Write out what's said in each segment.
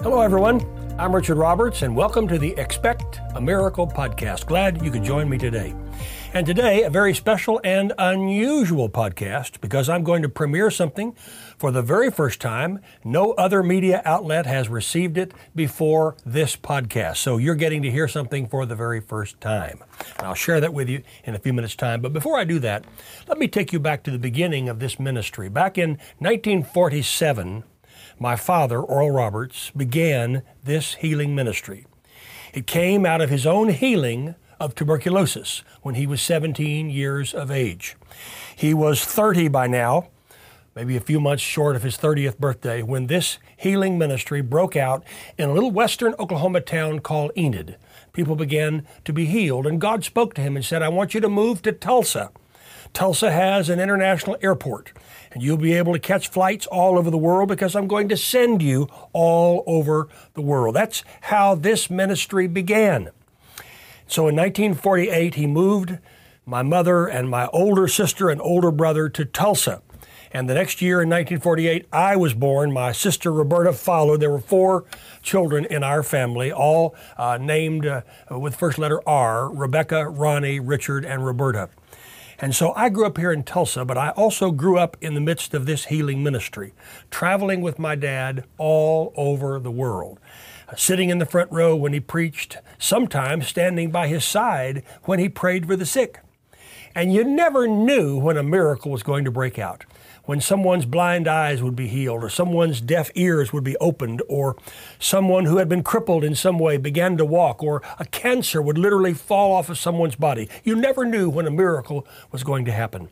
Hello, everyone. I'm Richard Roberts, and welcome to the Expect a Miracle podcast. Glad you could join me today. And today, a very special and unusual podcast because I'm going to premiere something for the very first time. No other media outlet has received it before this podcast. So you're getting to hear something for the very first time. And I'll share that with you in a few minutes' time. But before I do that, let me take you back to the beginning of this ministry. Back in 1947, my father, Oral Roberts, began this healing ministry. It came out of his own healing of tuberculosis when he was 17 years of age. He was 30 by now, maybe a few months short of his 30th birthday, when this healing ministry broke out in a little western Oklahoma town called Enid. People began to be healed, and God spoke to him and said, I want you to move to Tulsa. Tulsa has an international airport, and you'll be able to catch flights all over the world because I'm going to send you all over the world. That's how this ministry began. So in 1948, he moved my mother and my older sister and older brother to Tulsa. And the next year in 1948, I was born. My sister Roberta followed. There were four children in our family, all uh, named uh, with first letter R Rebecca, Ronnie, Richard, and Roberta. And so I grew up here in Tulsa, but I also grew up in the midst of this healing ministry, traveling with my dad all over the world. Uh, sitting in the front row when he preached, sometimes standing by his side when he prayed for the sick. And you never knew when a miracle was going to break out when someone's blind eyes would be healed, or someone's deaf ears would be opened, or someone who had been crippled in some way began to walk, or a cancer would literally fall off of someone's body. You never knew when a miracle was going to happen.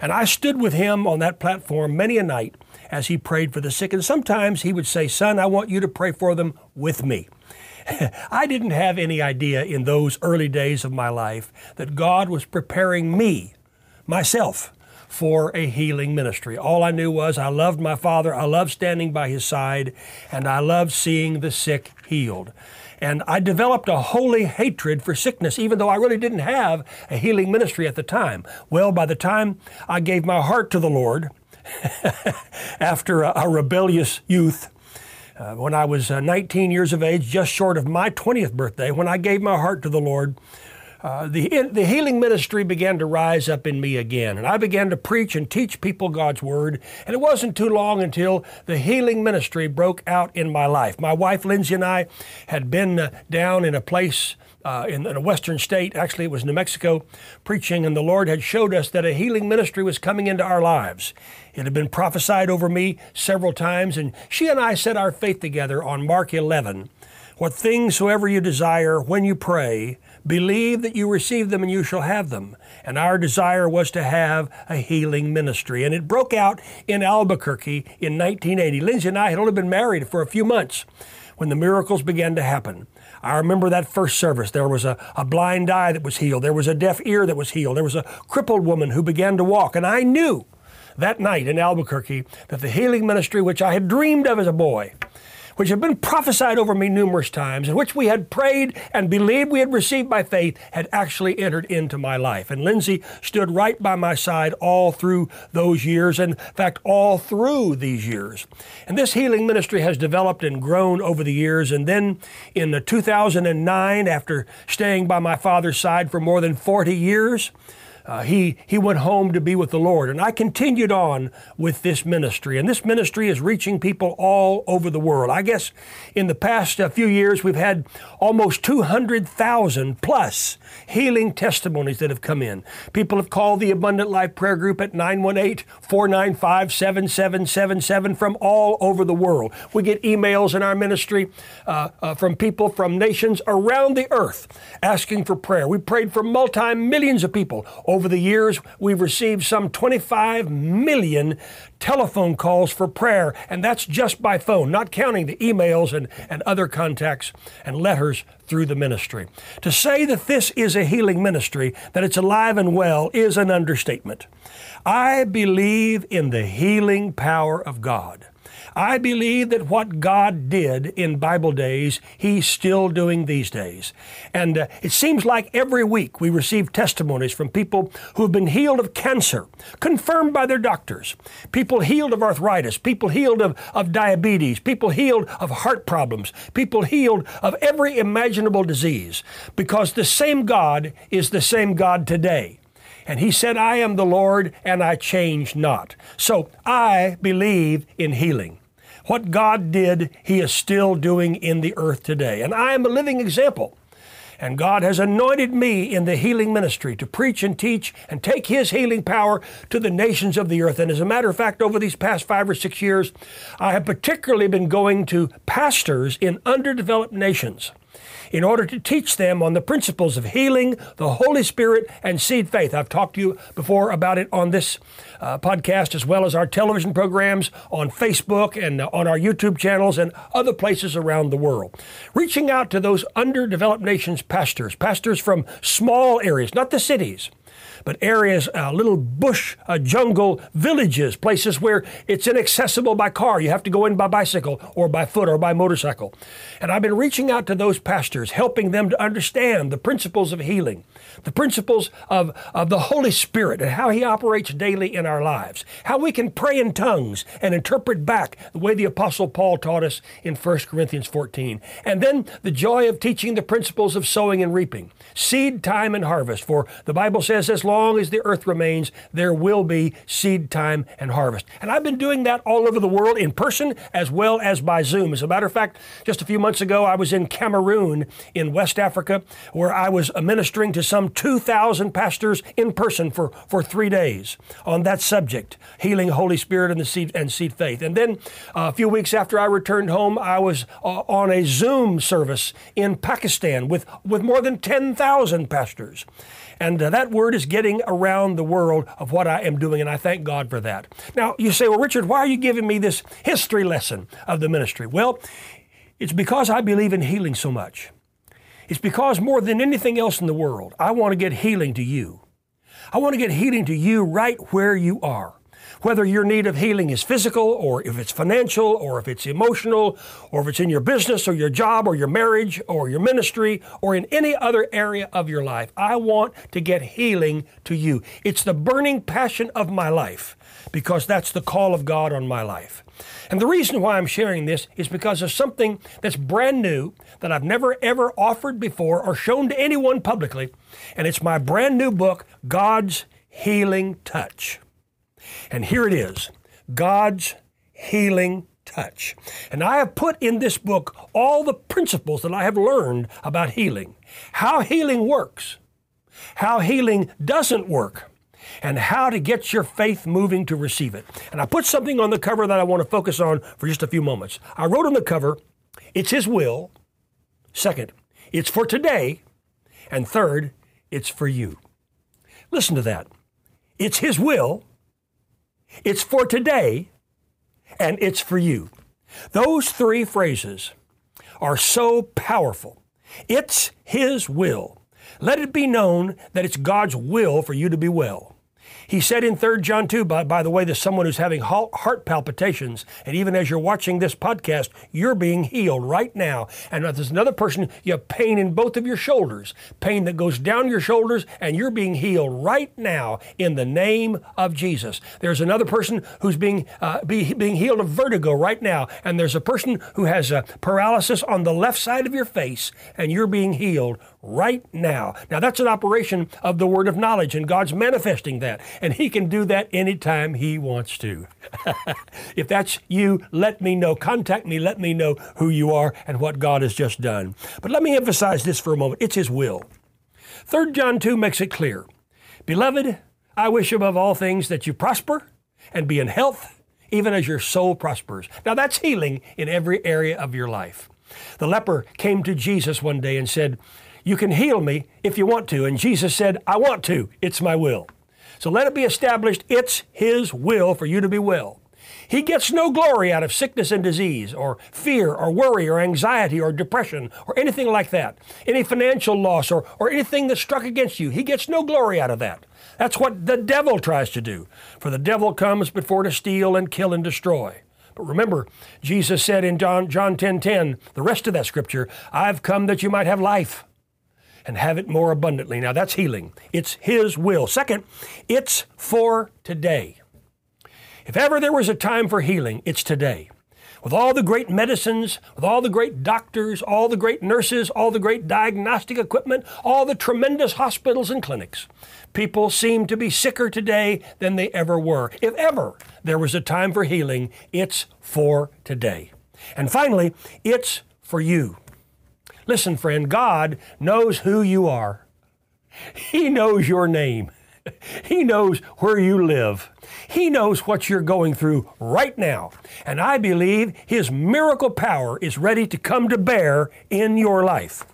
And I stood with him on that platform many a night as he prayed for the sick. And sometimes he would say, Son, I want you to pray for them with me. I didn't have any idea in those early days of my life that God was preparing me, myself, for a healing ministry. All I knew was I loved my father, I loved standing by his side, and I loved seeing the sick healed. And I developed a holy hatred for sickness, even though I really didn't have a healing ministry at the time. Well, by the time I gave my heart to the Lord, after a, a, rebellious youth, uh, when I was uh, 19 years of age, just short of my 20th birthday, when I gave my heart to the Lord, uh, the, the healing ministry began to rise up in me again. And I began to preach and teach people God's word. And it wasn't too long until the healing ministry broke out in my life. My wife, Lindsay, and I had been uh, down in a place uh, in, in, a western state, actually, it was New Mexico, preaching, and the Lord had showed us that a healing ministry was coming into our lives. It had been prophesied over me several times, and she and I set our faith together on Mark 11. What things soever you desire when you pray, Believe that you receive them and you shall have them. And our desire was to have a healing ministry. And it broke out in Albuquerque in 1980. Lindsay and I had only been married for a few months when the miracles began to happen. I remember that first service. There was a, a blind eye that was healed. There was a deaf ear that was healed. There was a crippled woman who began to walk. And I knew that night in Albuquerque that the healing ministry, which I had dreamed of as a boy, which had been prophesied over me numerous times, and which we had prayed and believed we had received by faith, had actually entered into my life. And Lindsay stood right by my side all through those years, and in fact, all through these years. And this healing ministry has developed and grown over the years. And then in 2009, after staying by my father's side for more than 40 years, uh, he, he went home to be with the Lord. And I continued on with this ministry. And this ministry is reaching people all over the world. I guess in the past uh, few years, we've had almost 200,000 plus healing testimonies that have come in. People have called the Abundant Life Prayer Group at 918 495 7777 from all over the world. We get emails in our ministry uh, uh, from people from nations around the earth asking for prayer. We prayed for multi millions of people over the years, we've received some 25 million telephone calls for prayer, and that's just by phone, not counting the emails and, and other contacts and letters through the ministry. To say that this is a healing ministry, that it's alive and well, is an understatement. I believe in the healing power of God. I believe that what God did in Bible days, He's still doing these days. And uh, it seems like every week we receive testimonies from people who have been healed of cancer, confirmed by their doctors, people healed of arthritis, people healed of, of diabetes, people healed of heart problems, people healed of every imaginable disease, because the same God is the same God today. And he said, I am the Lord and I change not. So I believe in healing. What God did, He is still doing in the earth today. And I am a living example. And God has anointed me in the healing ministry to preach and teach and take His healing power to the nations of the earth. And as a matter of fact, over these past five or six years, I have particularly been going to pastors in underdeveloped nations in order to teach them on the principles of healing, the Holy Spirit, and seed faith. I've talked to you before about it on this uh, podcast, as well as our television programs on Facebook and uh, on our YouTube channels and other places around the world. Reaching out to those underdeveloped nations pastors, pastors from small areas, not the cities but areas, uh, little bush, uh, jungle villages, places where it's inaccessible by car. You have to go in by bicycle or by foot or by motorcycle. And I've been reaching out to those pastors, helping them to understand the principles of healing, the principles of, of the Holy Spirit and how He operates daily in our lives, how we can pray in tongues and interpret back the way the Apostle Paul taught us in 1 Corinthians 14. And then the joy of teaching the principles of sowing and reaping, seed time and harvest. For the Bible says, as long as the earth remains, there will be seed time and harvest. And I've been doing that all over the world in person as well as by Zoom. As a matter of fact, just a few months ago, I was in Cameroon in West Africa where I was ministering to some 2,000 pastors in person for, for three days on that subject, healing Holy Spirit and the seed and seed faith. And then uh, a few weeks after I returned home, I was uh, on a Zoom service in Pakistan with, with more than 10,000 pastors. And uh, that word is getting around the world of what I am doing, and I thank God for that. Now, you say, well, Richard, why are you giving me this history lesson of the ministry? Well, it's because I believe in healing so much. It's because more than anything else in the world, I want to get healing to you. I want to get healing to you right where you are whether your need of healing is physical or if it's financial or if it's emotional or if it's in your business or your job or your marriage or your ministry or in any other area of your life. I want to get healing to you. It's the burning passion of my life because that's the call of God on my life. And the reason why I'm sharing this is because of something that's brand new that I've never ever offered before or shown to anyone publicly. And it's my brand new book, God's Healing Touch. And here it is God's healing touch. And I have put in this book all the principles that I have learned about healing, how healing works, how healing doesn't work, and how to get your faith moving to receive it. And I put something on the cover that I want to focus on for just a few moments. I wrote on the cover, it's His will. Second, it's for today. And third, it's for you. Listen to that. It's His will it's for today, and it's for you. Those three phrases are so powerful. It's His will. Let it be known that it's God's will for you to be well. He said in 3 John 2, by, by the way, that someone who's having heart palpitations, and even as you're watching this podcast, you're being healed right now. And there's another person, you have pain in both of your shoulders, pain that goes down your shoulders, and you're being healed right now in the name of Jesus. There's another person who's being, uh, be, being healed of vertigo right now, and there's a person who has a paralysis on the left side of your face, and you're being healed right now. Now, that's an operation of the word of knowledge, and God's manifesting that. And He can do that anytime He wants to. if that's you, let me know. Contact me. Let me know who you are and what God has just done. But let me emphasize this for a moment it's His will. 3 John 2 makes it clear Beloved, I wish above all things that you prosper and be in health, even as your soul prospers. Now, that's healing in every area of your life. The leper came to Jesus one day and said, you can heal me if you want to. And Jesus said, I want to. It's my will. So let it be established it's His will for you to be well. He gets no glory out of sickness and disease, or fear, or worry, or anxiety, or depression, or anything like that. Any financial loss, or, or anything that struck against you. He gets no glory out of that. That's what the devil tries to do. For the devil comes before to steal and kill and destroy. But remember, Jesus said in John, John 10 10, the rest of that scripture, I've come that you might have life and have it more abundantly. Now that's healing. It's His will. Second, it's for today. If ever there was a time for healing, it's today. With all the great medicines, with all the great doctors, all the great nurses, all the great diagnostic equipment, all the tremendous hospitals and clinics, people seem to be sicker today than they ever were. If ever there was a time for healing, it's for today. And finally, it's for you. Listen, friend, God knows who you are. He knows your name. He knows where you live. He knows what you're going through right now. And I believe His miracle power is ready to come to bear in your life.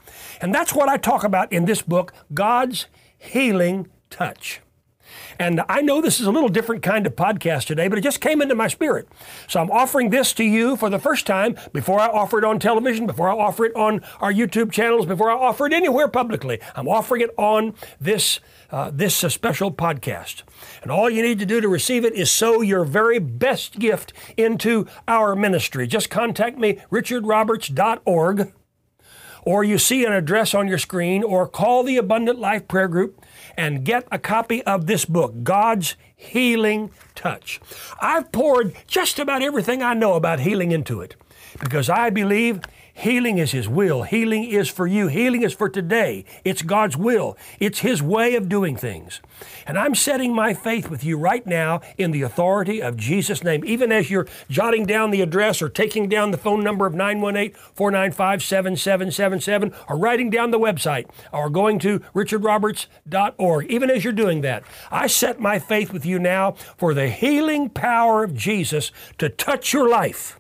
And that's what I talk about in this book, God's Healing Touch. And I know this is a little different kind of podcast today, but it just came into my spirit. So I'm offering this to you for the first time before I offer it on television, before I offer it on our YouTube channels, before I offer it anywhere publicly. I'm offering it on this uh, this uh, special podcast. And all you need to do to receive it is sow your very best gift into our ministry. Just contact me, richardroberts.org, or you see an address on your screen, or call the Abundant Life Prayer Group and get a copy of this book, God's Healing Touch. I've poured just about everything I know about healing into it because I believe Healing is His will. Healing is for you. Healing is for today. It's God's will. It's His way of doing things. And I'm setting my faith with you right now in the authority of Jesus' name. Even as you're jotting down the address or taking down the phone number of 918 495 7777 or writing down the website or going to richardroberts.org, even as you're doing that, I set my faith with you now for the healing power of Jesus to touch your life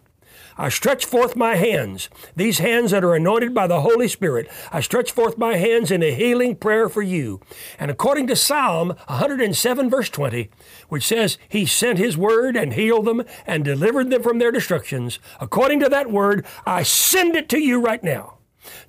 I stretch forth my hands, these hands that are anointed by the Holy Spirit. I stretch forth my hands in a healing prayer for you. And according to Psalm 107, verse 20, which says, He sent His word and healed them and delivered them from their destructions, according to that word, I send it to you right now.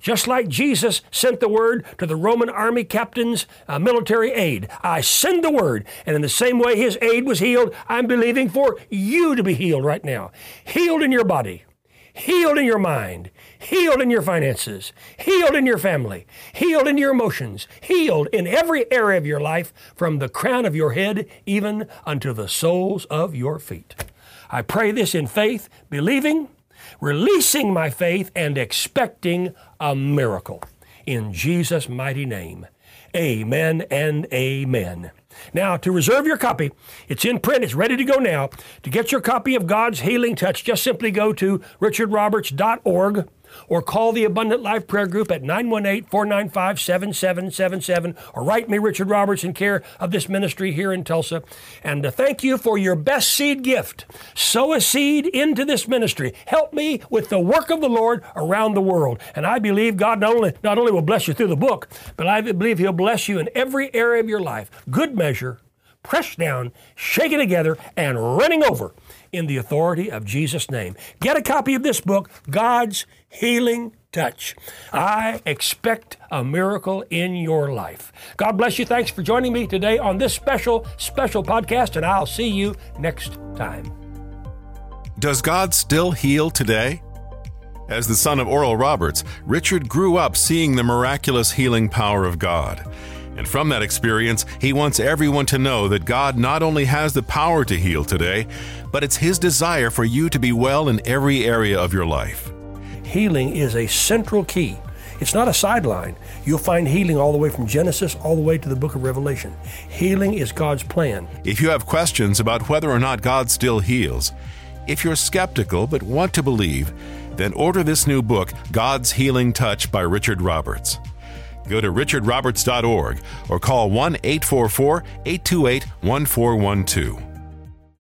Just like Jesus sent the word to the Roman army captain's uh, military aide, I send the word. And in the same way his aide was healed, I'm believing for you to be healed right now. Healed in your body, healed in your mind, healed in your finances, healed in your family, healed in your emotions, healed in every area of your life from the crown of your head even unto the soles of your feet. I pray this in faith, believing releasing my faith and expecting a miracle. In Jesus' mighty name. Amen and amen. Now, to reserve your copy, it's in print, it's ready to go now. To get your copy of God's Healing Touch, just simply go to richardroberts.org or call the Abundant Life Prayer Group at 918 495 7777 or write me, Richard Roberts, in care of this ministry here in Tulsa. And to thank you for your best seed gift. Sow a seed into this ministry. Help me with the work of the Lord around the world. And I believe God not only, not only will bless you through the book, but I believe He'll bless you in every area of your life. Good measure, pressed down, shaken together, and running over in the authority of Jesus' name. Get a copy of this book, God's Healing Touch. I expect a miracle in your life. God bless you. Thanks for joining me today on this special, special podcast, and I'll see you next time. Does God still heal today? As the son of Oral Roberts, Richard grew up seeing the miraculous healing power of God. And from that experience, he wants everyone to know that God not only has the power to heal today, but it's his desire for you to be well in every area of your life. Healing is a central key. It's not a sideline. You'll find healing all the way from Genesis all the way to the book of Revelation. Healing is God's plan. If you have questions about whether or not God still heals, if you're skeptical but want to believe, then order this new book, God's Healing Touch by Richard Roberts. Go to richardroberts.org or call 1 844 828 1412.